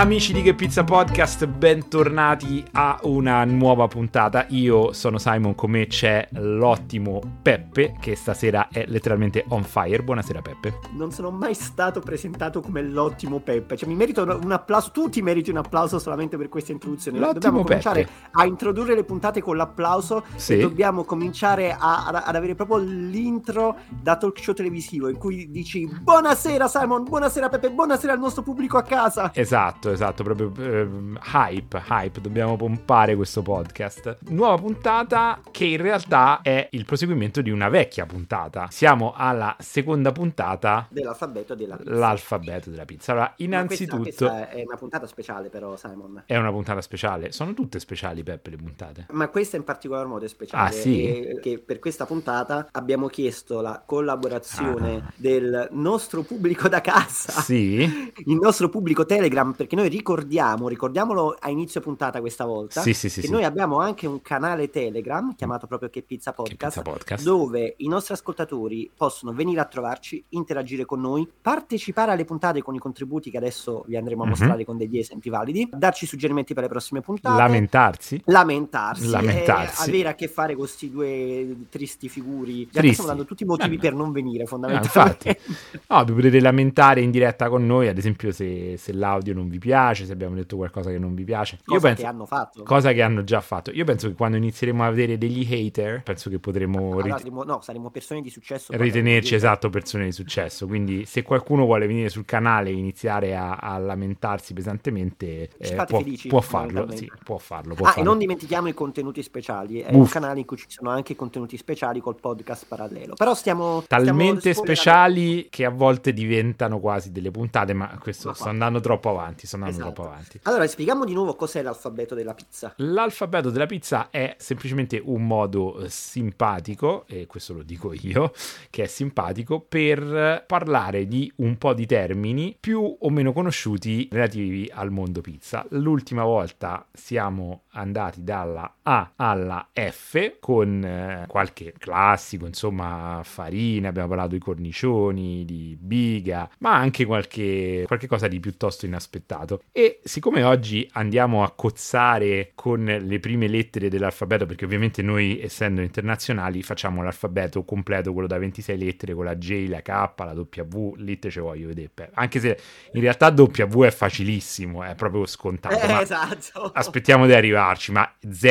Amici di Che Pizza Podcast, bentornati a una nuova puntata. Io sono Simon, con me c'è l'ottimo Peppe, che stasera è letteralmente on fire. Buonasera Peppe. Non sono mai stato presentato come l'ottimo Peppe, cioè mi merito un applauso, tu ti meriti un applauso solamente per questa introduzione. L'ottimo dobbiamo cominciare Peppe. a introdurre le puntate con l'applauso Sì. e dobbiamo cominciare a- ad, ad avere proprio l'intro da talk show televisivo in cui dici buonasera Simon, buonasera Peppe, buonasera al nostro pubblico a casa. Esatto, esatto, proprio ehm, hype, hype, dobbiamo pompare questo podcast. Nuova puntata che in realtà è il proseguimento di una vecchia puntata. Siamo alla seconda puntata, Dell'alfabeto della pizza. l'alfabeto della pizza. Allora, Ma questa- innanzitutto... questa è una puntata speciale però Simon. È una puntata speciale. Sono tutte speciali, Peppe, le puntate. Ma questa in particolar modo è speciale. Ah, sì? e- Che per questa puntata abbiamo chiesto la collaborazione Ah. del nostro pubblico da casa. Sì? Il nostro pubblico Telegram, perché noi ricordiamo, ricordiamolo a inizio puntata questa volta, Sì, sì, sì. che noi abbiamo anche un canale Telegram chiamato proprio Che Pizza Che Podcast, pizza podcast. dove i nostri ascoltatori possono venire a trovarci, interagire con noi, partecipare alle puntate con i contributi che adesso vi andremo a Mhm. mostrare con degli esempi validi, darci suggerimenti per le prossime puntate, Lamentarsi. lamentarsi, Lamentarsi. e avere a che fare con questi due tristi figuri. Già che Tristi. stiamo dando tutti i motivi Eh, per non venire, Eh, fondamentalmente. infatti. No, vi potete lamentare in diretta con noi, ad esempio se, se l'audio non vi piace, se abbiamo detto qualcosa che non vi piace. Io Cosa penso... che hanno fatto. Cosa che hanno già fatto. Io penso che quando inizieremo a avere degli hater, penso che potremo Allora, rit- saremo- no, saremo persone di successo. ritenerci esatto persone di successo. Quindi se qualcuno vuole venire sul canale e iniziare a, a lamentarsi pesantemente, eh, può, felici, può farlo. Sì, può farlo. Può Ah, e farlo. non dimentichiamo i contenuti speciali. È un Uff. canale in cui ci sono anche contenuti speciali col podcast parallelo. Però stiamo. Talmente stiamo speciali che a volte diventano quasi delle puntate, ma questo Ma sto andando troppo avanti, sto andando Esatto. troppo avanti. Allora, spieghiamo di nuovo cos'è l'alfabeto della pizza. L'alfabeto della pizza è semplicemente un modo eh, simpatico, e questo lo dico io, che è simpatico, per parlare di un po' di termini più o meno conosciuti relativi al mondo pizza. L'ultima volta siamo andati dalla A alla F con eh, qualche classico, insomma, farina, abbiamo parlato di cornicioni, di biga, ma anche qualche, qualche cosa di piuttosto inaspettato. E siccome oggi andiamo a cozzare con le prime lettere dell'alfabeto, perché ovviamente noi, essendo internazionali, facciamo l'alfabeto completo, quello da 26 lettere, con la J, la K, la W, lette ce voglio vedere. Anche se in realtà W è facilissimo, è proprio scontato. Eh, esatto. Aspettiamo di arrivarci, ma Z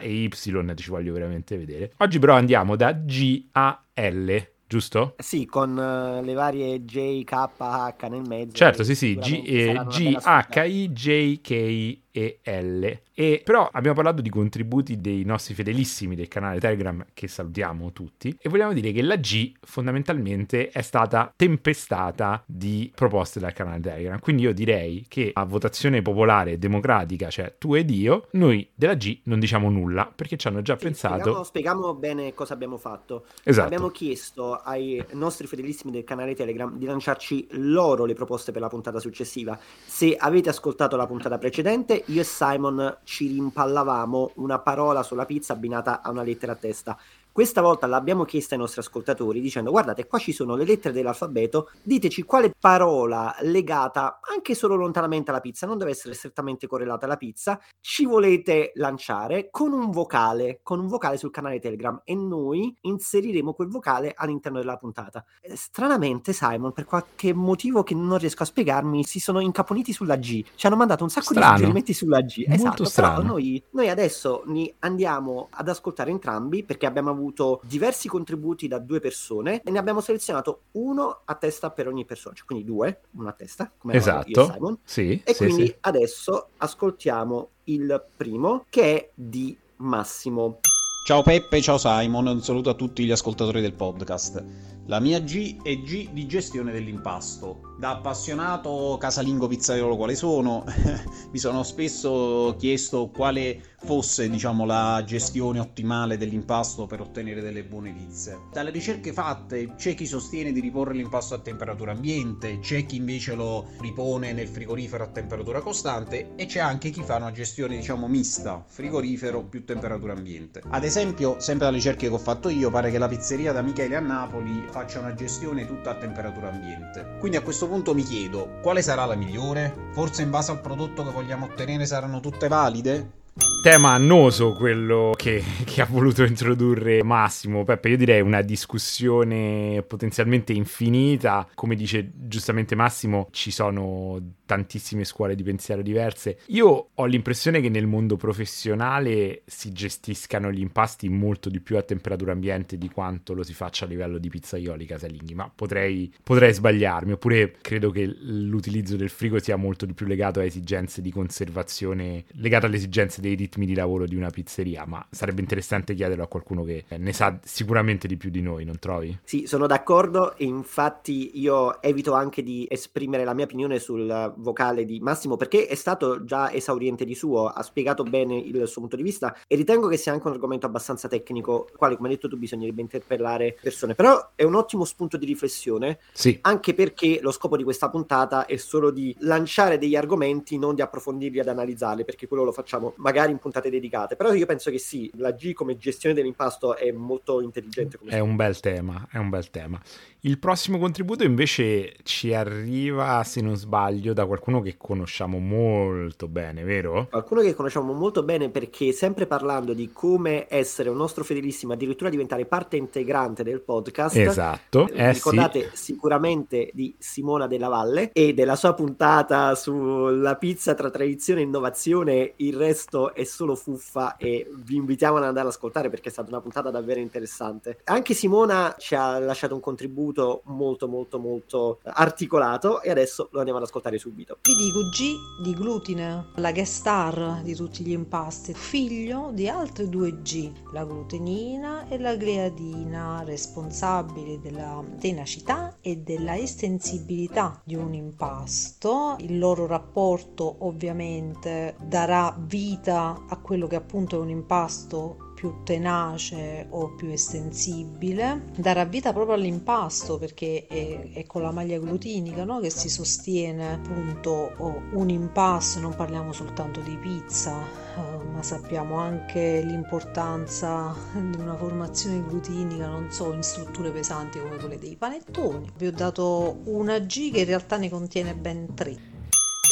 e Y ci voglio veramente vedere. Oggi però andiamo da G a L, giusto? Sì, con eh, le varie J, K, H nel mezzo. Certo, sì, sì, G, eh, G. H, I, J, K e L. E però abbiamo parlato di contributi dei nostri fedelissimi del canale Telegram, che salutiamo tutti, e vogliamo dire che la G fondamentalmente è stata tempestata di proposte dal canale Telegram. Quindi io direi che a votazione popolare democratica, cioè tu ed io, noi della G non diciamo nulla, perché ci hanno già Sì, pensato... Spieghiamo, spieghiamo bene cosa abbiamo fatto. Esatto. Abbiamo chiesto ai nostri fedelissimi del canale Telegram di lanciarci loro le proposte per la puntata successiva. Se avete ascoltato la puntata precedente, io e Simon ci rimpallavamo una parola sulla pizza abbinata a una lettera a testa. Questa volta l'abbiamo chiesta ai nostri ascoltatori dicendo guardate qua ci sono le lettere dell'alfabeto, diteci quale parola legata anche solo lontanamente alla pizza, non deve essere strettamente correlata alla pizza, ci volete lanciare con un vocale, con un vocale sul canale Telegram e noi inseriremo quel vocale all'interno della puntata. Eh, Stranamente Simon, per qualche motivo che non riesco a spiegarmi, si sono incaponiti sulla G, ci hanno mandato un sacco Strano. di suggerimenti sulla G. Molto esatto, strano. però noi, noi adesso ni andiamo ad ascoltare entrambi perché abbiamo avuto diversi contributi da due persone e ne abbiamo selezionato uno a testa per ogni persona, cioè quindi due, uno a testa, come eravamo io e Esatto. Simon. Sì, E sì, quindi sì. adesso ascoltiamo il primo che è di Massimo. Ciao Peppe, ciao Simon, un saluto a tutti gli ascoltatori del podcast. La mia G è G di gestione dell'impasto. Da appassionato casalingo pizzaiolo quale sono, mi sono spesso chiesto quale fosse, diciamo, la gestione ottimale dell'impasto per ottenere delle buone pizze. Dalle ricerche fatte c'è chi sostiene di riporre l'impasto a temperatura ambiente, c'è chi invece lo ripone nel frigorifero a temperatura costante e c'è anche chi fa una gestione, diciamo, mista, frigorifero più temperatura ambiente. Ad esempio, sempre dalle ricerche che ho fatto io, pare che la pizzeria da Michele a Napoli faccia una gestione tutta a temperatura ambiente. Quindi a questo punto mi chiedo, quale sarà la migliore? Forse in base al prodotto che vogliamo ottenere saranno tutte valide? Tema annoso quello che, che, ha voluto introdurre Massimo. Peppe, io direi una discussione potenzialmente infinita. Come dice giustamente Massimo, ci sono tantissime scuole di pensiero diverse. Io ho l'impressione che nel mondo professionale si gestiscano gli impasti molto di più a temperatura ambiente di quanto lo si faccia a livello di pizzaioli casalinghi, ma potrei, potrei sbagliarmi. Oppure credo che l'utilizzo del frigo sia molto di più legato a esigenze di conservazione, legato alle esigenze dei ritmi di lavoro di una pizzeria, ma sarebbe interessante chiederlo a qualcuno che ne sa sicuramente di più di noi, non trovi? Sì, sono d'accordo e infatti io evito anche di esprimere la mia opinione sul vocale di Massimo perché è stato già esauriente di suo, ha spiegato bene il suo punto di vista e ritengo che sia anche un argomento abbastanza tecnico, quale come hai detto tu bisognerebbe interpellare persone, però è un ottimo spunto di riflessione, sì. anche perché lo scopo di questa puntata è solo di lanciare degli argomenti, non di approfondirli ad analizzarli, perché quello lo facciamo magari in puntate dedicate, però io penso che sì, la G come gestione dell'impasto è molto intelligente. è un bel tema, è un bel tema. Il prossimo contributo invece ci arriva, se non sbaglio, da qualcuno che conosciamo molto bene, vero? Qualcuno che conosciamo molto bene perché sempre parlando di come essere un nostro fedelissimo, addirittura diventare parte integrante del podcast. Esatto. Eh, ricordate sì. sicuramente di Simona Della Valle e della sua puntata sulla pizza tra tradizione e innovazione. Il resto è solo fuffa e vi invitiamo ad andare ad ascoltare perché è stata una puntata davvero interessante. Anche Simona ci ha lasciato un contributo molto molto molto articolato e adesso lo andiamo ad ascoltare subito. Vi dico G di glutine, la guest star di tutti gli impasti, figlio di altre due G, la glutenina e la gliadina, responsabili della tenacità e della estensibilità di un impasto. Il loro rapporto ovviamente darà vita a quello che appunto è un impasto più tenace o più estensibile, darà vita proprio all'impasto perché è, è con la maglia glutinica no? che si sostiene appunto un impasto, non parliamo soltanto di pizza, uh, ma sappiamo anche l'importanza di una formazione glutinica, non so, in strutture pesanti come quelle dei panettoni. Vi ho dato una G che in realtà ne contiene ben tre.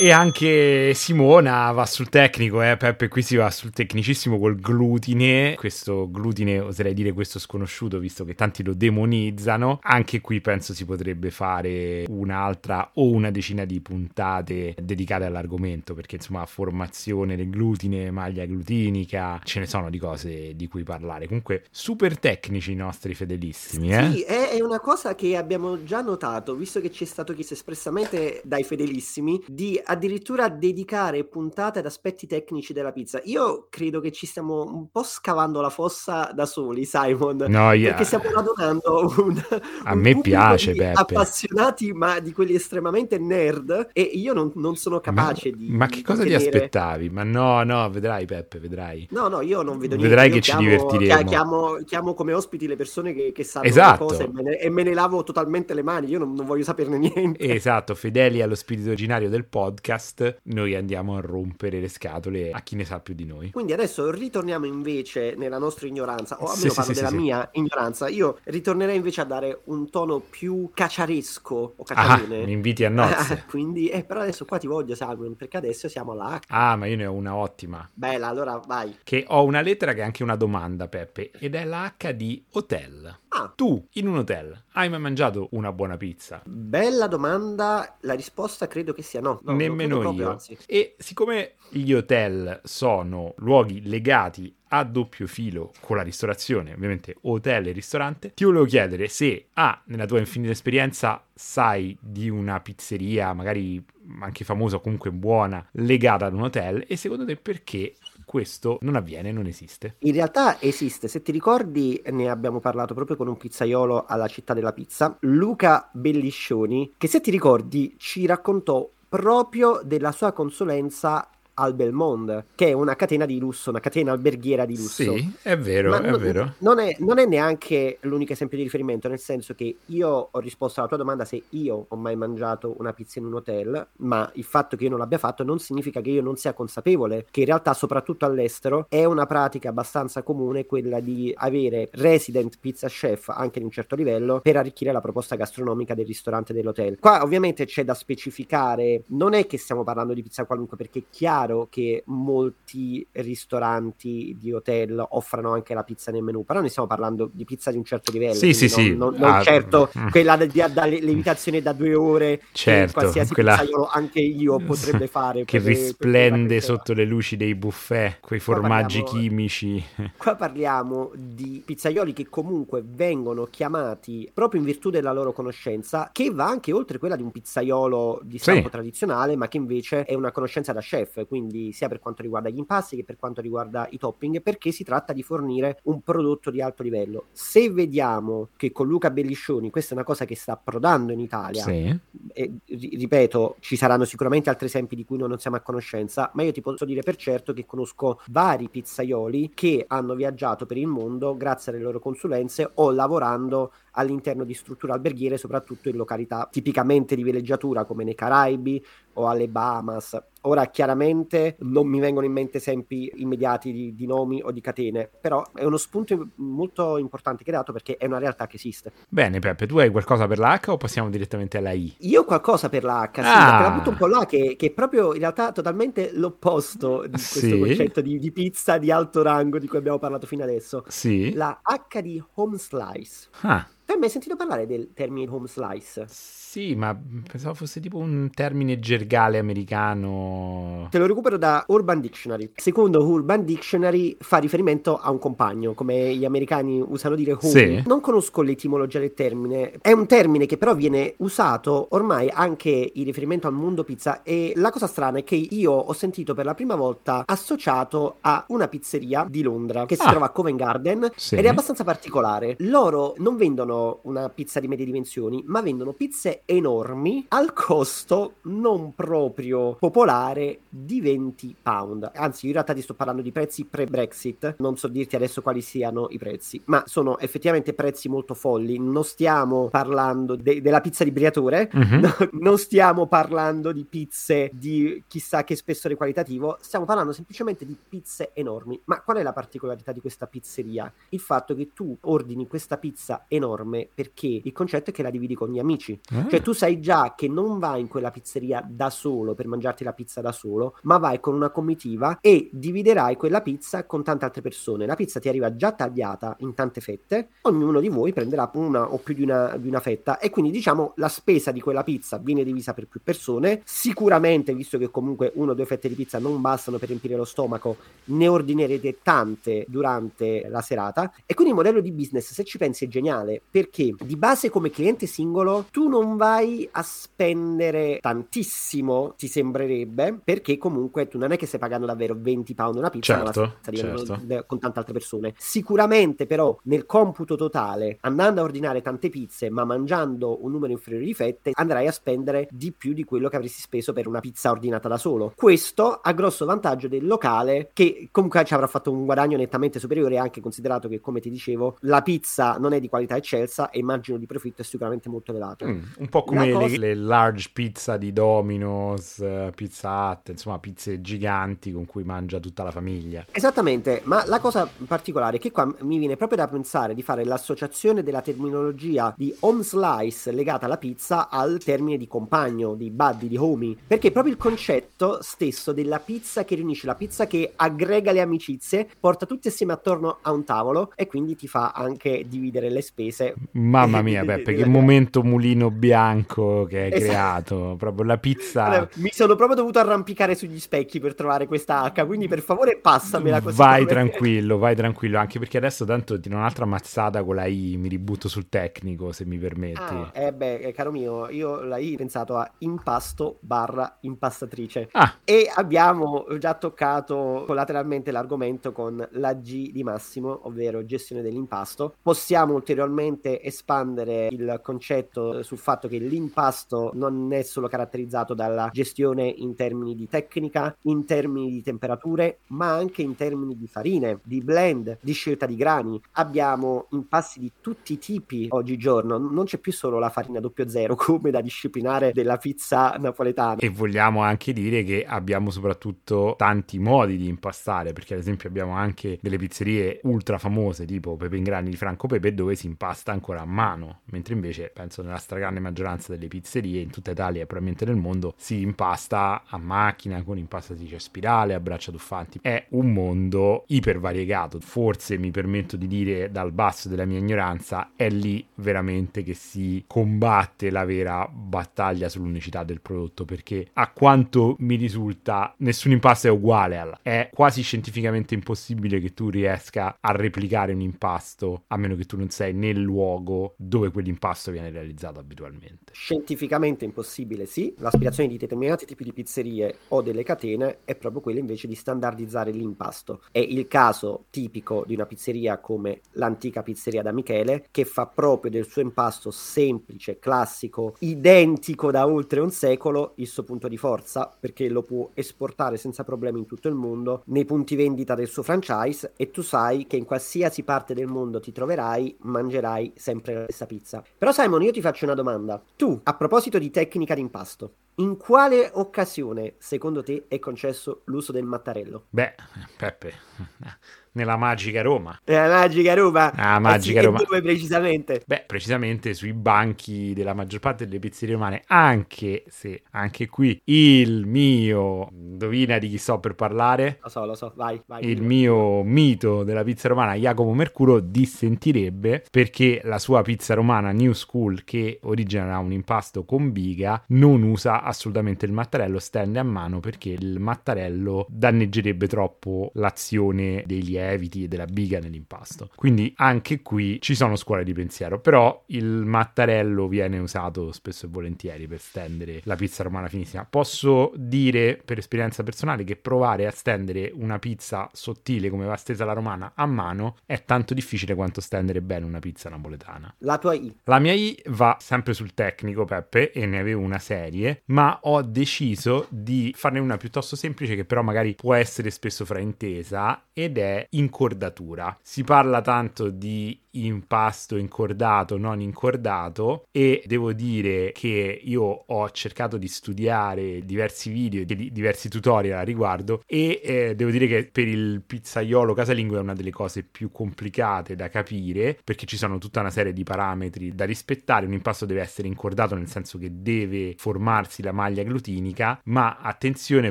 E anche Simona va sul tecnico, eh? Peppe qui si va sul tecnicissimo col glutine, questo glutine oserei dire questo sconosciuto visto che tanti lo demonizzano, anche qui penso si potrebbe fare un'altra o una decina di puntate dedicate all'argomento perché insomma formazione del glutine, maglia glutinica, ce ne sono di cose di cui parlare, comunque super tecnici i nostri fedelissimi. Eh? Sì, è una cosa che abbiamo già notato visto che ci è stato chiesto espressamente dai fedelissimi di addirittura dedicare puntate ad aspetti tecnici della pizza. Io credo che ci stiamo un po' scavando la fossa da soli, Simon. No, yeah. Perché stiamo radunando un, a un me piace, Peppe. appassionati, ma di quelli estremamente nerd. E io non, non sono capace ma, di. Ma che cosa tenere... ti aspettavi? Ma no, no, vedrai, Peppe, vedrai. No, no, io non vedo niente. Vedrai che chiamo, ci divertiremo. Chiamo, chiamo, come ospiti le persone che, che sanno esatto. cose e me, ne, e me, ne, lavo totalmente le mani. Io non, non voglio saperne niente. Esatto, fedeli allo spirito originario del podcast noi andiamo a rompere le scatole a chi ne sa più di noi. Quindi adesso ritorniamo invece nella nostra ignoranza, o almeno sì, parlo sì, della sì, mia ignoranza. Io ritornerei invece a dare un tono più cacciaresco o cacciarone. Ah, mi inviti a nozze. Quindi, eh, però adesso qua ti voglio, Simon, perché adesso siamo alla H. Ah, ma io ne ho una ottima. Bella, allora vai. Che ho una lettera che è anche una domanda, Peppe, ed è la H di hotel. Ah. Tu, in un hotel, hai mai mangiato una buona pizza? Bella domanda, la risposta credo che sia no. no Nemmeno proprio, io. Anzi. E siccome gli hotel sono luoghi legati a doppio filo con la ristorazione, ovviamente hotel e ristorante, ti volevo chiedere se A, nella tua infinita esperienza, sai di una pizzeria, magari anche famosa o comunque buona, legata ad un hotel, e secondo te perché questo non avviene, non esiste. In realtà esiste, se ti ricordi ne abbiamo parlato proprio con un pizzaiolo alla città della pizza, Luca Belliscioni, che se ti ricordi ci raccontò proprio della sua consulenza al Belmond, che è una catena di lusso, una catena alberghiera di lusso. Sì, è vero, Ma è non, vero. Non è, non è neanche l'unico esempio di riferimento, nel senso che io ho risposto alla tua domanda se io ho mai mangiato una pizza in un hotel, ma il fatto che io non l'abbia fatto non significa che io non sia consapevole che in realtà, soprattutto all'estero, è una pratica abbastanza comune quella di avere resident pizza chef anche di un certo livello per arricchire la proposta gastronomica del ristorante dell'hotel. Qua ovviamente c'è da specificare, non è che stiamo parlando di pizza qualunque, perché è chiaro che molti ristoranti di hotel offrano anche la pizza nel menù, però noi stiamo parlando di pizza di un certo livello. Sì, sì, non, sì. Non, non Ah, certo mm. quella da, levitazione da due ore Certo, qualsiasi quella- pizzaiolo anche io potrebbe fare. Che per- per risplende che sotto le luci dei buffet, quei formaggi parliamo- chimici. Qua parliamo di pizzaioli che comunque vengono chiamati proprio in virtù della loro conoscenza, che va anche oltre quella di un pizzaiolo di stampo Sì. tradizionale, ma che invece è una conoscenza da chef, quindi sia per quanto riguarda gli impasti che per quanto riguarda i topping, perché si tratta di fornire un prodotto di alto livello. Se vediamo che con Luca Belliscioni questa è una cosa che sta approdando in Italia, Sì. e, ri- ripeto, ci saranno sicuramente altri esempi di cui noi non siamo a conoscenza, ma io ti posso dire per certo che conosco vari pizzaioli che hanno viaggiato per il mondo grazie alle loro consulenze o lavorando all'interno di strutture alberghiere, soprattutto in località tipicamente di villeggiatura come nei Caraibi o alle Bahamas. Ora, chiaramente non mi vengono in mente esempi immediati di, di nomi o di catene, però è uno spunto molto importante che hai dato perché è una realtà che esiste. Bene, Peppe, tu hai qualcosa per la H o passiamo direttamente alla I? Io ho qualcosa per la H, sì, Ah. la butto un po' là, che, che è proprio in realtà totalmente l'opposto di questo Sì. concetto di, di pizza di alto rango di cui abbiamo parlato fino adesso. Sì. La H di home slice. Ah, Tu hai mai sentito parlare del termine home slice? sì, ma pensavo fosse tipo un termine gergale americano. Te lo recupero da Urban Dictionary. Secondo Urban Dictionary fa riferimento a un compagno, come gli americani usano dire home. Sì. Non conosco l'etimologia del termine. È un termine che però viene usato ormai anche in riferimento al mondo pizza e la cosa strana è che io ho sentito per la prima volta associato a una pizzeria di Londra che si Ah. trova a Covent Garden Sì. ed è abbastanza particolare. Loro non vendono una pizza di medie dimensioni, ma vendono pizze enormi al costo non proprio popolare di 20 pound. Anzi, io in realtà ti sto parlando di prezzi pre-Brexit, non so dirti adesso quali siano i prezzi, ma sono effettivamente prezzi molto folli. Non stiamo parlando de- della pizza di Briatore, Mhm. No, non stiamo parlando di pizze di chissà che spessore qualitativo, stiamo parlando semplicemente di pizze enormi. Ma qual è la particolarità di questa pizzeria? Il fatto che tu ordini questa pizza enorme perché il concetto è che la dividi con gli amici. Ah. Cioè tu sai già che non vai in quella pizzeria da solo per mangiarti la pizza da solo, ma vai con una comitiva e dividerai quella pizza con tante altre persone. La pizza ti arriva già tagliata in tante fette, ognuno di voi prenderà una o più di una, di una fetta e quindi diciamo la spesa di quella pizza viene divisa per più persone. Sicuramente, visto che comunque uno o due fette di pizza non bastano per riempire lo stomaco, ne ordinerete tante durante la serata e quindi il modello di business se ci pensi è geniale perché di base come cliente singolo tu non vai a spendere tantissimo ti sembrerebbe perché comunque tu non è che stai pagando davvero 20 pound una pizza ma la Certo, diventando certo. con tante altre persone sicuramente però nel computo totale andando a ordinare tante pizze ma mangiando un numero inferiore di fette andrai a spendere di più di quello che avresti speso per una pizza ordinata da solo questo a grosso vantaggio del locale che comunque ci avrà fatto un guadagno nettamente superiore anche considerato che come ti dicevo la pizza non è di qualità eccelsa e il margine di profitto è sicuramente molto elevato Mm, un po' come cosa- le, le large pizza di Domino's, Pizza Hut, insomma pizze giganti con cui mangia tutta la famiglia. Esattamente, ma la cosa particolare è che qua mi viene proprio da pensare di fare l'associazione della terminologia di home slice legata alla pizza al termine di compagno, di buddy, di homie, perché proprio il concetto stesso della pizza che riunisce, la pizza che aggrega le amicizie, porta tutti assieme attorno a un tavolo e quindi ti fa anche dividere le spese. Mamma mia, Peppe, che momento mulino bianco che hai Esatto. creato. Proprio la pizza. Allora, mi sono proprio dovuto arrampicare sugli specchi per trovare questa H, quindi per favore passamela così. Vai tranquillo, vai tranquillo, anche perché adesso tanto ti do un'altra mazzata con la I, mi ributto sul tecnico se mi permetti. Ah, eh beh, eh, caro mio, io la I ho pensato a impasto barra impastatrice. Ah, E abbiamo già toccato collateralmente l'argomento con la G di Massimo, ovvero gestione dell'impasto. Possiamo ulteriormente semplicemente espandere il concetto sul fatto che l'impasto non è solo caratterizzato dalla gestione in termini di tecnica, in termini di temperature, ma anche in termini di farine, di blend, di scelta di grani. Abbiamo impasti di tutti i tipi oggigiorno, non c'è più solo la farina 00 come da disciplinare della pizza napoletana. E vogliamo anche dire che abbiamo soprattutto tanti modi di impastare, perché ad esempio abbiamo anche delle pizzerie ultra famose tipo Pepe in Grani di Franco Pepe dove si impasta ancora a mano, mentre invece penso nella stragrande maggioranza delle pizzerie in tutta Italia e probabilmente nel mondo si impasta a macchina con impastatrice a spirale, a braccia tuffanti. È un mondo iper variegato, forse mi permetto di dire dal basso della mia ignoranza, è lì veramente che si combatte la vera battaglia sull'unicità del prodotto, perché a quanto mi risulta nessun impasto è uguale alla. È quasi scientificamente impossibile che tu riesca a replicare un impasto a meno che tu non sei nel luogo dove quell'impasto viene realizzato abitualmente. Scientificamente impossibile, sì. L'aspirazione di determinati tipi di pizzerie o delle catene è proprio quella invece di standardizzare l'impasto. È il caso tipico di una pizzeria come l'antica pizzeria da Michele, che fa proprio del suo impasto semplice, classico, identico da oltre un secolo il suo punto di forza, perché lo può esportare senza problemi in tutto il mondo nei punti vendita del suo franchise e tu sai che in qualsiasi parte del mondo ti troverai, mangerai sempre la stessa pizza. Però Simon, io ti faccio una domanda. Tu, a proposito di tecnica d'impasto, in quale occasione, secondo te, è concesso l'uso del mattarello? Beh, Peppe, nella magica Roma. Nella magica Roma? Ah, magica eh Roma. dove precisamente? Beh, precisamente sui banchi della maggior parte delle pizzerie romane, anche se anche qui il mio, indovina di chi sto per parlare? Lo so, lo so, vai, vai. Il mio mito della pizza romana, Jacopo Mercuro, dissentirebbe perché la sua pizza romana New School, che origina da un impasto con biga, non usa assolutamente il mattarello, stende a mano perché il mattarello danneggerebbe troppo l'azione dei lieviti e della biga nell'impasto. Quindi anche qui ci sono scuole di pensiero, però il mattarello viene usato spesso e volentieri per stendere la pizza romana finissima. Posso dire per esperienza personale che provare a stendere una pizza sottile come va stesa la romana a mano è tanto difficile quanto stendere bene una pizza napoletana. La tua I. La mia I va sempre sul tecnico, Peppe, e ne avevo una serie, ma ho deciso di farne una piuttosto semplice che però magari può essere spesso fraintesa ed è incordatura. Si parla tanto di impasto incordato, non incordato e devo dire che io ho cercato di studiare diversi video, di- diversi tutorial a riguardo e eh, devo dire che per il pizzaiolo casalingo è una delle cose più complicate da capire perché ci sono tutta una serie di parametri da rispettare. Un impasto deve essere incordato nel senso che deve formarsi la maglia glutinica, ma attenzione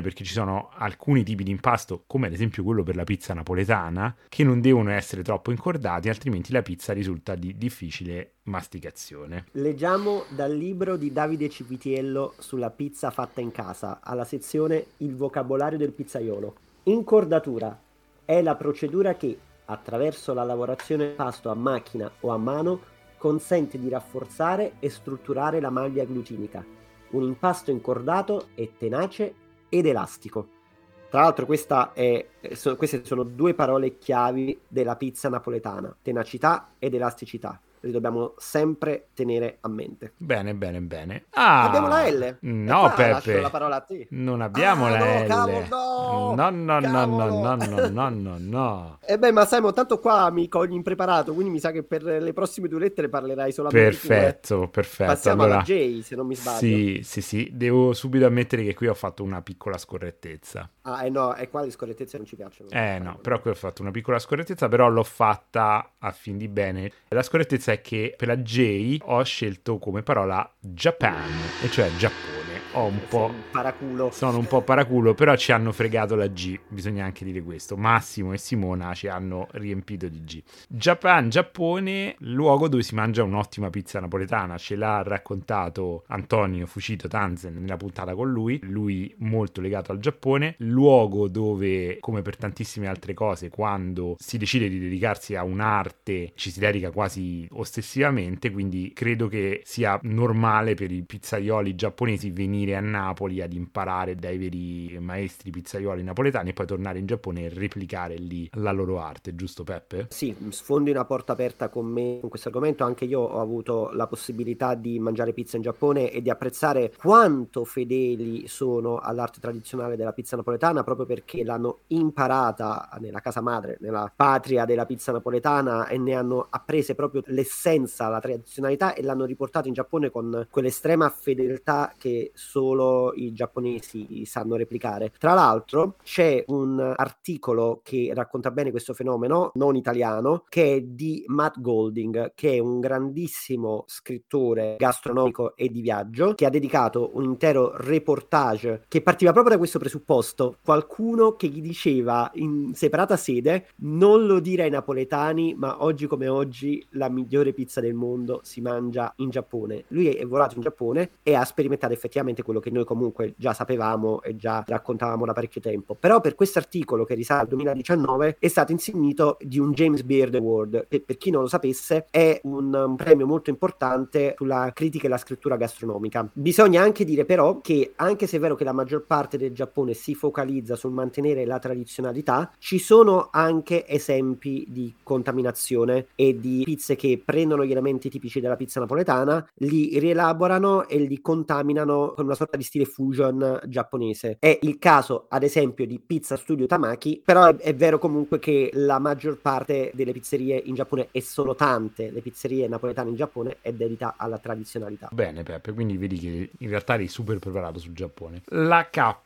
perché ci sono alcuni tipi di impasto, come ad esempio quello per la pizza napoletana, che non devono essere troppo incordati, altrimenti la pizza risulta di difficile masticazione. Leggiamo dal libro di Davide Cipitiello sulla pizza fatta in casa, alla sezione Il vocabolario del pizzaiolo. Incordatura è la procedura che, attraverso la lavorazione del pasto a macchina o a mano, consente di rafforzare e strutturare la maglia glutinica. Un impasto incordato è tenace ed elastico. Tra l'altro questa è, so- queste sono due parole chiavi della pizza napoletana, tenacità ed elasticità. Le dobbiamo sempre tenere a mente. Bene, bene, bene. Ah, Abbiamo la L. No, E qua lascio Peppe. la parola a te. Non abbiamo Ah, la no, L. cavolo, no! no, no, no, no, no, no, no, no, no. E beh, ma Simon, tanto qua mi cogli impreparato, quindi mi sa che per le prossime due lettere parlerai solamente eh. Perfetto, perfetto. Passiamo allora, alla J, se non mi sbaglio. Sì, sì, sì. Devo subito ammettere che qui ho fatto una piccola scorrettezza. Ah, eh no, e qua le scorrettezze non ci piacciono. Eh no, però qui ho fatto una piccola scorrettezza, però l'ho fatta a fin di bene. La scorrettezza è che per la J ho scelto come parola Japan, e cioè Giappone. Ho un po'... paraculo. Sono un po' paraculo, però ci hanno fregato la G, bisogna anche dire questo. Massimo e Simona ci hanno riempito di G. Japan, Giappone, luogo dove si mangia un'ottima pizza napoletana. Ce l'ha raccontato Antonio Fucito Tanzen nella puntata con lui, lui molto legato al Giappone. Luogo dove, come per tantissime altre cose, quando si decide di dedicarsi a un'arte ci si dedica quasi ossessivamente, quindi credo che sia normale per i pizzaioli giapponesi venire venire a Napoli ad imparare dai veri maestri pizzaioli napoletani e poi tornare in Giappone e replicare lì la loro arte, giusto Peppe? Sì, sfondi una porta aperta con me con questo argomento, anche io ho avuto la possibilità di mangiare pizza in Giappone e di apprezzare quanto fedeli sono all'arte tradizionale della pizza napoletana proprio perché l'hanno imparata nella casa madre, nella patria della pizza napoletana e ne hanno apprese proprio l'essenza, la tradizionalità e l'hanno riportata in Giappone con quell'estrema fedeltà che solo i giapponesi sanno replicare. Tra l'altro c'è un articolo che racconta bene questo fenomeno, non italiano, che è di Matt Golding, che è un grandissimo scrittore gastronomico e di viaggio, che ha dedicato un intero reportage che partiva proprio da questo presupposto. Qualcuno che gli diceva in separata sede non lo dire ai napoletani, ma oggi come oggi la migliore pizza del mondo si mangia in Giappone. Lui è volato in Giappone e ha sperimentato effettivamente quello che noi comunque già sapevamo e già raccontavamo da parecchio tempo. Però per questo articolo che risale al 2019 è stato insignito di un James Beard Award, che per chi non lo sapesse è un, un premio molto importante sulla critica e la scrittura gastronomica. Bisogna anche dire però che anche se è vero che la maggior parte del Giappone si focalizza sul mantenere la tradizionalità, ci sono anche esempi di contaminazione e di pizze che prendono gli elementi tipici della pizza napoletana, li rielaborano e li contaminano con una sorta di stile fusion giapponese. È il caso, ad esempio, di Pizza Studio Tamaki, però è, è vero comunque che la maggior parte delle pizzerie in Giappone e sono tante le pizzerie napoletane in Giappone è dedita alla tradizionalità. Bene Peppe, quindi vedi che in realtà eri super preparato sul Giappone. La K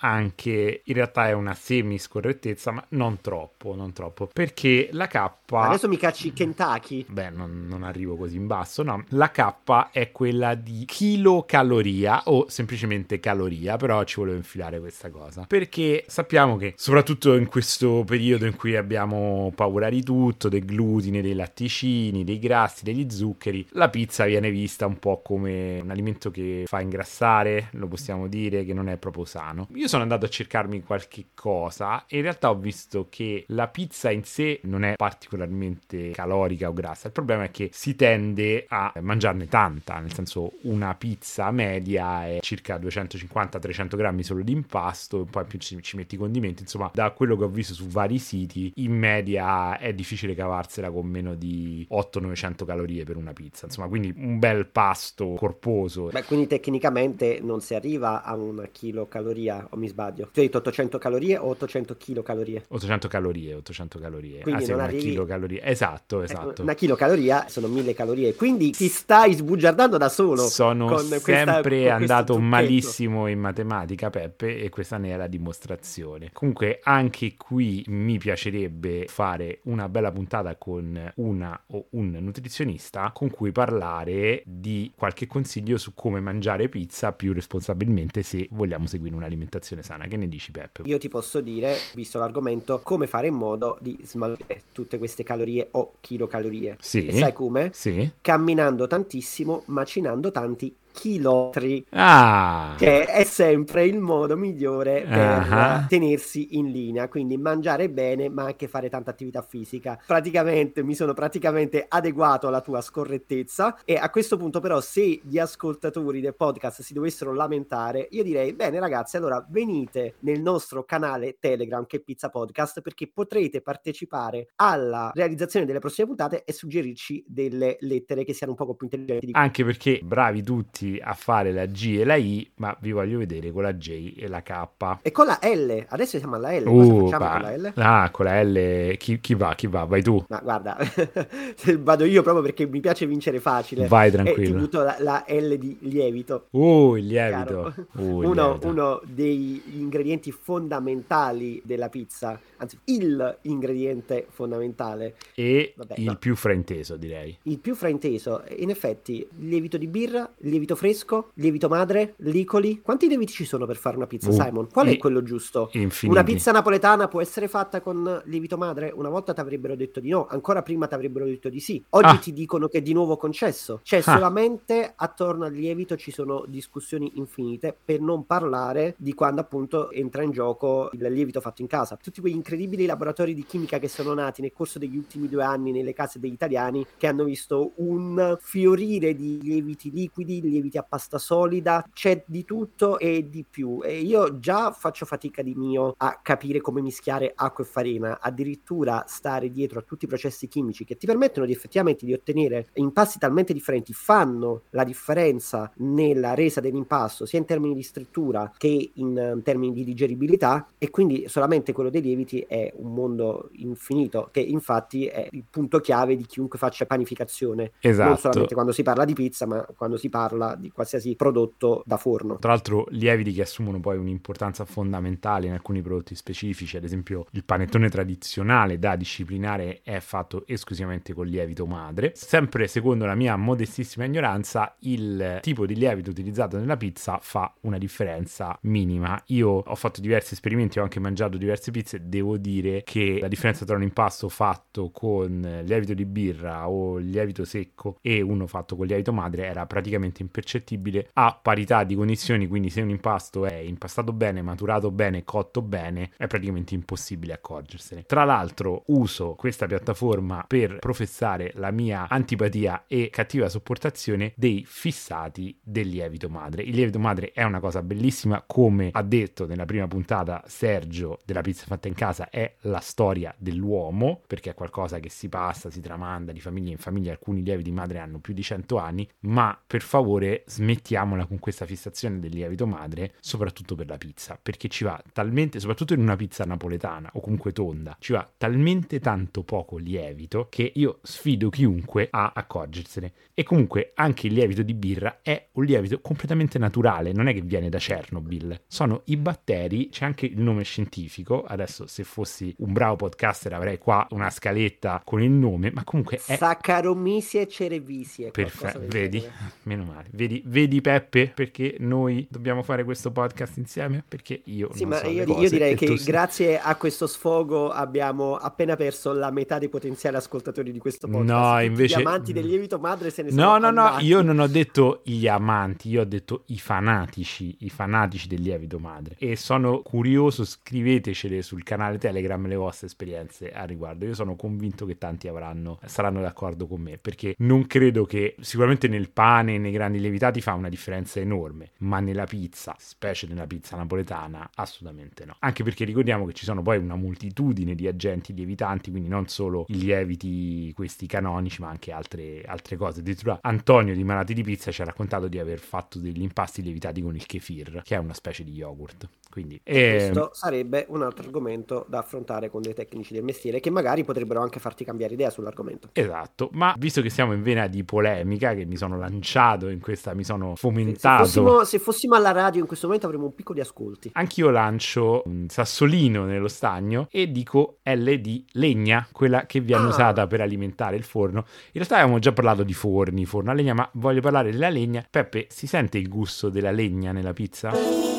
anche in realtà è una semi scorrettezza, ma non troppo, non troppo, perché la K... Adesso mi cacci Kentucky. Beh, non, non arrivo così in basso, no. La K è quella di chilocaloria o semplicemente caloria, però ci volevo infilare questa cosa. Perché sappiamo che soprattutto in questo periodo in cui abbiamo paura di tutto, del glutine, dei latticini, dei grassi, degli zuccheri, la pizza viene vista un po' come un alimento che fa ingrassare, lo possiamo dire, che non è proprio sano. Io sono andato a cercarmi qualche cosa e in realtà ho visto che la pizza in sé non è particolarmente calorica o grassa. Il problema è che si tende a mangiarne tanta, nel senso una pizza media è circa 250-300 grammi solo di impasto, poi più ci, ci metti i condimenti. Insomma, da quello che ho visto su vari siti, in media è difficile cavarsela con meno di 800-900 calorie per una pizza. Insomma, quindi un bel pasto corposo. Beh, quindi tecnicamente non si arriva a una chilocaloria, o mi sbaglio? Tu hai detto 800 calorie o 800 chilocalorie? 800 calorie, 800 calorie. Quindi ah, sì, non una arrivi- chilocaloria. Esatto, Ecco, esatto. Una chilocaloria sono 1000 calorie, quindi ti stai sbugiardando da solo. Sono questa- sempre con questo andato trucchetto. malissimo in matematica, Peppe, e questa ne è la dimostrazione. Comunque, anche qui mi piacerebbe fare una bella puntata con una o un nutrizionista con cui parlare di qualche consiglio su come mangiare pizza più responsabilmente se vogliamo seguire un'alimentazione sana. Che ne dici, Peppe? Io ti posso dire, visto l'argomento, come fare in modo di smaltire tutte queste calorie o chilocalorie. Sì. E sai come? Sì. Camminando tantissimo, macinando tanti chilometri. Ah! Che è sempre il modo migliore per Ah. tenersi in linea, quindi mangiare bene ma anche fare tanta attività fisica. Praticamente mi sono praticamente adeguato alla tua scorrettezza e a questo punto però se gli ascoltatori del podcast si dovessero lamentare, io direi bene ragazzi, allora venite nel nostro canale Telegram che è Pizza Podcast perché potrete partecipare alla realizzazione delle prossime puntate e suggerirci delle lettere che siano un poco più intelligenti Anche perché bravi tutti a fare la G e la I, ma vi voglio vedere con la J e la K. E con la L, adesso siamo alla L, cosa Uh, va. con la L? Ah, con la L, chi, chi va? Chi va? Vai tu. Ma guarda, vado io proprio perché mi piace vincere facile. Vai E tranquillo. butto la, la L di lievito. Uh, il lievito. Uh, il uno, lievito. uno degli ingredienti fondamentali della pizza, anzi il ingrediente fondamentale, E Vabbè, il no. più frainteso, direi. il più frainteso, in effetti, lievito di birra, lievito fresco, lievito madre, licoli. Quanti lieviti ci sono per fare una pizza, Uh, Simon? Qual e- è quello giusto? Infiniti. Una pizza napoletana può essere fatta con lievito madre? Una volta ti avrebbero detto di no, ancora prima ti avrebbero detto di sì. Oggi Ah. ti dicono che è di nuovo concesso. Cioè, Ah. solamente attorno al lievito ci sono discussioni infinite, per non parlare di quando appunto entra in gioco il lievito fatto in casa. Tutti quegli incredibili laboratori di chimica che sono nati nel corso degli ultimi due anni nelle case degli italiani, che hanno visto un fiorire di lieviti liquidi, lieviti lieviti a pasta solida, c'è di tutto e di più. E io già faccio fatica di mio a capire come mischiare acqua e farina, addirittura stare dietro a tutti i processi chimici che ti permettono di effettivamente di ottenere impasti talmente differenti, fanno la differenza nella resa dell'impasto, sia in termini di struttura che in termini di digeribilità, e quindi solamente quello dei lieviti è un mondo infinito, che infatti è il punto chiave di chiunque faccia panificazione. Esatto. Non solamente quando si parla di pizza, ma quando si parla di qualsiasi prodotto da forno. Tra l'altro, lieviti che assumono poi un'importanza fondamentale in alcuni prodotti specifici, ad esempio il panettone tradizionale da disciplinare è fatto esclusivamente con lievito madre. Sempre secondo la mia modestissima ignoranza, il tipo di lievito utilizzato nella pizza fa una differenza minima. Io ho fatto diversi esperimenti, ho anche mangiato diverse pizze, devo dire che la differenza tra un impasto fatto con lievito di birra o lievito secco e uno fatto con lievito madre era praticamente impercettibile a parità di condizioni, quindi se un impasto è impastato bene, maturato bene, cotto bene, è praticamente impossibile accorgersene. Tra l'altro uso questa piattaforma per professare la mia antipatia e cattiva sopportazione dei fissati del lievito madre. Il lievito madre è una cosa bellissima, come ha detto nella prima puntata Sergio della pizza fatta in casa, è la storia dell'uomo, perché è qualcosa che si passa, si tramanda di famiglia in famiglia, alcuni lieviti madre hanno più di 100 anni, ma per favore smettiamola con questa fissazione del lievito madre, soprattutto per la pizza, perché ci va talmente, soprattutto in una pizza napoletana o comunque tonda, ci va talmente tanto poco lievito che io sfido chiunque a accorgersene. E comunque anche il lievito di birra è un lievito completamente naturale, non è che viene da Chernobyl, sono i batteri, c'è anche il nome scientifico, adesso se fossi un bravo podcaster avrei qua una scaletta con il nome, ma comunque è... Saccharomyces cerevisiae. Perfetto, vedi, meno male. Vedi, vedi Peppe perché noi dobbiamo fare questo podcast insieme? Perché io... Sì, non ma so io, io direi che grazie a questo sfogo abbiamo appena perso la metà dei potenziali ascoltatori di questo podcast. No, invece- Gli amanti del lievito madre se ne No, sono no, no, andati. io non ho detto gli amanti, io ho detto i fanatici, i fanatici del lievito madre. E sono curioso, scrivetecele sul canale Telegram le vostre esperienze a riguardo. Io sono convinto che tanti avranno, saranno d'accordo con me, perché non credo che sicuramente nel pane nei grandi lievitati fa una differenza enorme, ma nella pizza, specie nella pizza napoletana, assolutamente no. Anche perché ricordiamo che ci sono poi una moltitudine di agenti lievitanti, quindi non solo i lieviti questi canonici, ma anche altre, altre cose. Addirittura Antonio di Malati di Pizza ci ha raccontato di aver fatto degli impasti lievitati con il kefir, che è una specie di yogurt. Quindi, eh, Questo sarebbe un altro argomento da affrontare con dei tecnici del mestiere che magari potrebbero anche farti cambiare idea sull'argomento. Esatto, ma visto che siamo in vena di polemica, che mi sono lanciato in questa, mi sono Se fomentato. fossimo, se fossimo alla radio in questo momento avremmo un picco di ascolti. Anch'io lancio un sassolino nello stagno e dico L di legna, quella che viene Ah. usata per alimentare il forno. In realtà avevamo già parlato di forni, forno a legna, ma voglio parlare della legna. Peppe, si sente il gusto della legna nella pizza?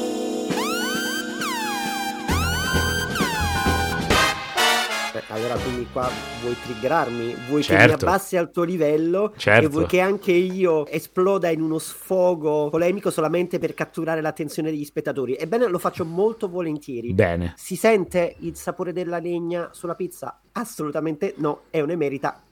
Allora quindi qua vuoi triggerarmi, vuoi che Certo. mi abbassi al tuo livello Certo. e vuoi che anche io esploda in uno sfogo polemico solamente per catturare l'attenzione degli spettatori. Ebbene, lo faccio molto volentieri. Bene. Si sente il sapore della legna sulla pizza? Assolutamente no, è un'emerita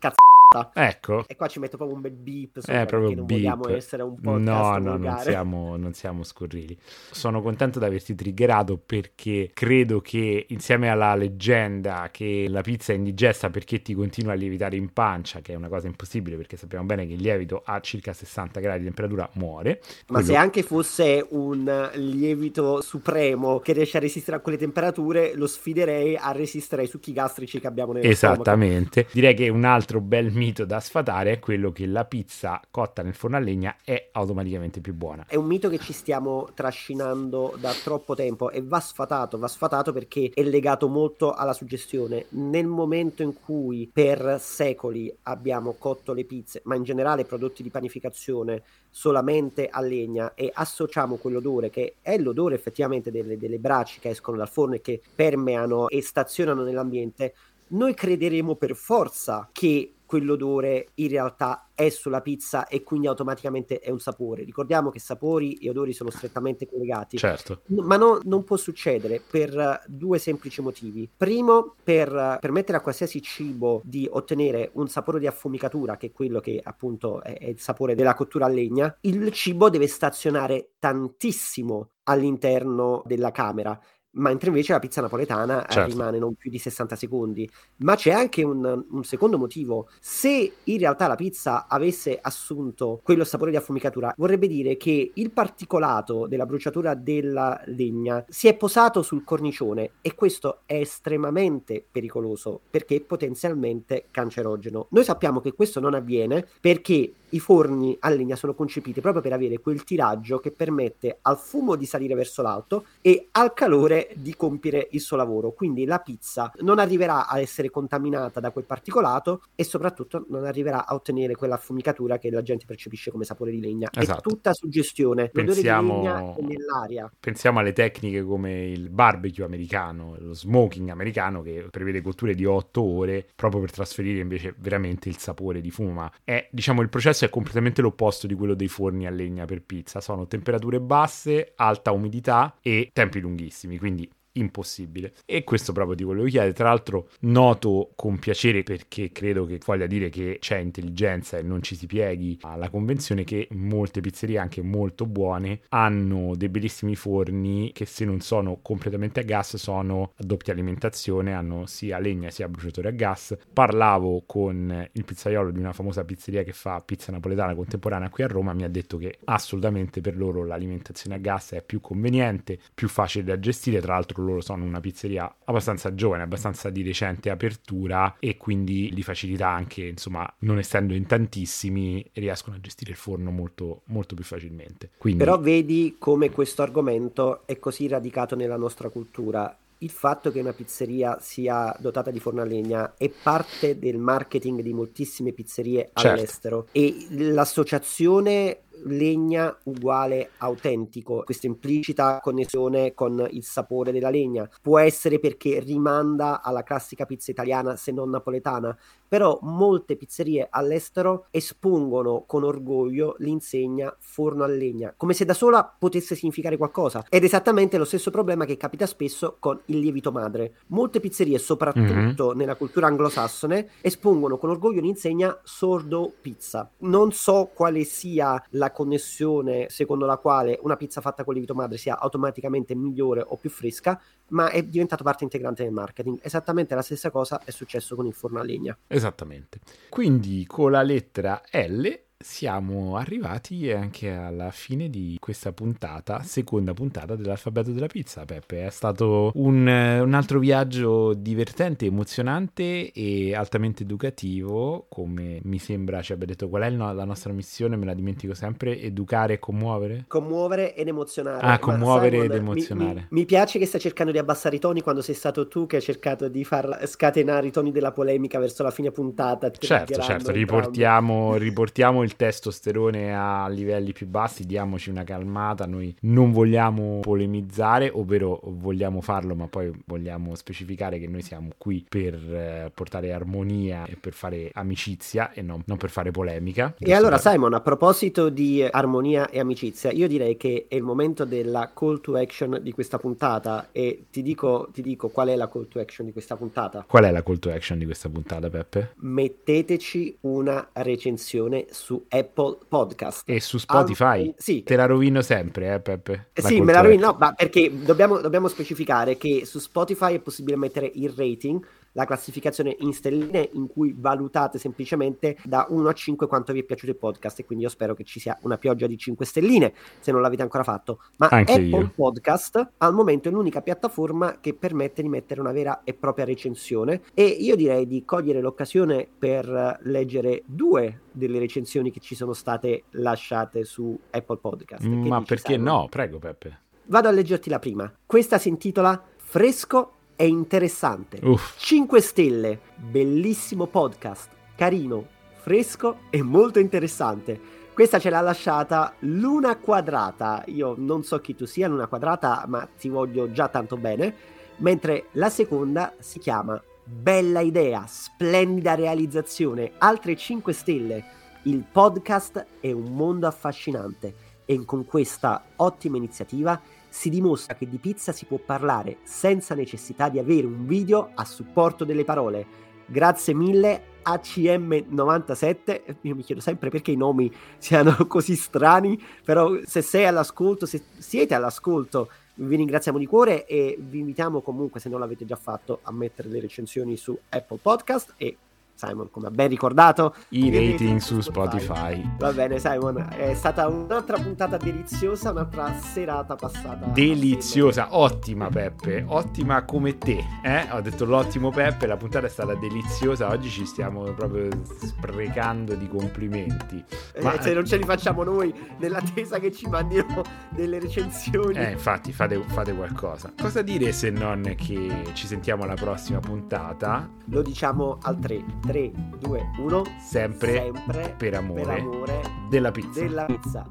cazzo. Ecco, E qua ci metto proprio un bel beep sopra è proprio non beep. vogliamo essere un podcast no, no, non siamo, non siamo scurrili. Sono contento di averti triggerato perché credo che insieme alla leggenda che la pizza è indigesta perché ti continua a lievitare in pancia, che è una cosa impossibile perché sappiamo bene che il lievito a circa 60 gradi di temperatura muore. Ma Quello- se anche fosse un lievito supremo che riesce a resistere a quelle temperature, lo sfiderei a resistere ai succhi gastrici che abbiamo nel Esattamente. Direi che un altro bel mito da sfatare è quello che la pizza cotta nel forno a legna è automaticamente più buona. È un mito che ci stiamo trascinando da troppo tempo e va sfatato, va sfatato perché è legato molto alla suggestione. Nel momento in cui per secoli abbiamo cotto le pizze, ma in generale prodotti di panificazione solamente a legna e associamo quell'odore che è l'odore effettivamente delle, delle braci che escono dal forno e che permeano e stazionano nell'ambiente, noi crederemo per forza che quell'odore in realtà è sulla pizza e quindi automaticamente è un sapore. Ricordiamo che sapori e odori sono strettamente collegati. Certo. Ma no, non può succedere per due semplici motivi. Primo, per permettere a qualsiasi cibo di ottenere un sapore di affumicatura, che è quello che appunto è, è il sapore della cottura a legna, il cibo deve stazionare tantissimo all'interno della camera mentre invece la pizza napoletana eh, certo. rimane non più di 60 secondi. Ma c'è anche un, un, secondo motivo. Se in realtà la pizza avesse assunto quello sapore di affumicatura, vorrebbe dire che il particolato della bruciatura della legna si è posato sul cornicione e questo è estremamente pericoloso perché potenzialmente cancerogeno. Noi sappiamo che questo non avviene perché i forni a legna sono concepiti proprio per avere quel tiraggio che permette al fumo di salire verso l'alto e al calore di compiere il suo lavoro. Quindi la pizza non arriverà a essere contaminata da quel particolato e soprattutto non arriverà a ottenere quella affumicatura che la gente percepisce come sapore di legna. Esatto. È tutta suggestione. Pensiamo, nell'aria. pensiamo alle tecniche come il barbecue americano, lo smoking americano che prevede cotture di 8 ore proprio per trasferire invece veramente il sapore di fumo. Ma è diciamo il processo è completamente l'opposto di quello dei forni a legna per pizza. Sono temperature basse, alta umidità e tempi lunghissimi. Quindi Mendy. Impossibile. E questo proprio ti volevo chiedere. Tra l'altro, noto con piacere perché credo che voglia dire che c'è intelligenza e non ci si pieghi alla convenzione che molte pizzerie, anche molto buone, hanno dei bellissimi forni che, se non sono completamente a gas, sono a doppia alimentazione, hanno sia legna sia bruciatore a gas. Parlavo con il pizzaiolo di una famosa pizzeria che fa pizza napoletana contemporanea qui a Roma. Mi ha detto che assolutamente per loro l'alimentazione a gas è più conveniente, più facile da gestire. Tra l'altro, loro sono una pizzeria abbastanza giovane, abbastanza di recente apertura e quindi li facilita anche, insomma, non essendo in tantissimi, riescono a gestire il forno molto, molto più facilmente. Quindi... Però vedi come questo argomento è così radicato nella nostra cultura il fatto che una pizzeria sia dotata di forno a legna è parte del marketing di moltissime pizzerie certo. all'estero e l'associazione legna uguale autentico, questa implicita connessione con il sapore della legna. Può essere perché rimanda alla classica pizza italiana se non napoletana, però molte pizzerie all'estero espongono con orgoglio l'insegna forno a legna, come se da sola potesse significare qualcosa. Ed esattamente lo stesso problema che capita spesso con il lievito madre. Molte pizzerie, soprattutto mm-hmm. nella cultura anglosassone, espongono con orgoglio l'insegna sordo pizza. Non so quale sia la connessione secondo la quale una pizza fatta con lievito madre sia automaticamente migliore o più fresca, ma è diventato parte integrante del marketing. Esattamente la stessa cosa è successo con il forno a legna. Esattamente. Quindi con la lettera L siamo arrivati anche alla fine di questa puntata, seconda puntata dell'alfabeto della pizza, Peppe. È stato un, un, altro viaggio divertente, emozionante e altamente educativo, come mi sembra ci abbia detto qual è no- la nostra missione, me la dimentico sempre, educare e commuovere. Commuovere ed emozionare. Ah, commuovere Simon, ed emozionare. Mi, mi, mi, piace che stai cercando di abbassare i toni quando sei stato tu che hai cercato di far scatenare i toni della polemica verso la fine puntata. Certo, certo, riportiamo, riportiamo il testosterone a livelli più bassi, diamoci una calmata, noi non vogliamo polemizzare, ovvero vogliamo farlo, ma poi vogliamo specificare che noi siamo qui per eh, portare armonia e per fare amicizia e non, non per fare polemica. E allora Simon, a proposito di armonia e amicizia, io direi che è il momento della call to action di questa puntata e ti dico, ti dico qual è la call to action di questa puntata. Qual è la call to action di questa puntata, Peppe? Metteteci una recensione su Apple Podcast. E su Spotify? Al... Sì. Te la rovino sempre, eh, Peppe? La sì, me la rovino, no, ma perché dobbiamo, dobbiamo specificare che su Spotify è possibile mettere il rating la classificazione in stelline in cui valutate semplicemente da 1 a 5 quanto vi è piaciuto il podcast e quindi io spero che ci sia una pioggia di 5 stelline se non l'avete ancora fatto. Ma Anche Apple io. Podcast al momento è l'unica piattaforma che permette di mettere una vera e propria recensione e io direi di cogliere l'occasione per leggere due delle recensioni che ci sono state lasciate su Apple Podcast. Ma perché Simon? no? Prego Peppe. Vado a leggerti la prima. Questa si intitola Fresco è interessante. Uff. 5 stelle, bellissimo podcast, carino, fresco e molto interessante. Questa ce l'ha lasciata Luna Quadrata. Io non so chi tu sia, Luna Quadrata, ma ti voglio già tanto bene. Mentre la seconda si chiama bella idea, splendida realizzazione, altre 5 stelle. Il podcast è un mondo affascinante e con questa ottima iniziativa si dimostra che di pizza si può parlare senza necessità di avere un video a supporto delle parole. Grazie mille ACM97, io mi chiedo sempre perché i nomi siano così strani, però se sei all'ascolto, se siete all'ascolto, vi ringraziamo di cuore e vi invitiamo comunque, se non l'avete già fatto, a mettere le recensioni su Apple Podcast e Simon, come ha ben ricordato, i rating su Spotify. Spotify. Va bene, Simon, è stata un'altra puntata deliziosa, un'altra serata passata. Deliziosa, ottima Peppe, ottima come te. Eh? Ho detto l'ottimo Peppe, la puntata è stata deliziosa, oggi ci stiamo proprio sprecando di complimenti. Eh, Ma se non ce li facciamo noi, nell'attesa che ci mandino delle recensioni. Eh, infatti, fate, fate qualcosa. Cosa dire se non che ci sentiamo alla prossima puntata? Lo diciamo al 3 3, 2, 1. Sempre, Sempre per, amore per amore della pizza. Della pizza.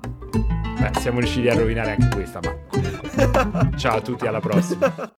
Beh, siamo riusciti a rovinare anche questa, ma ciao a tutti, alla prossima.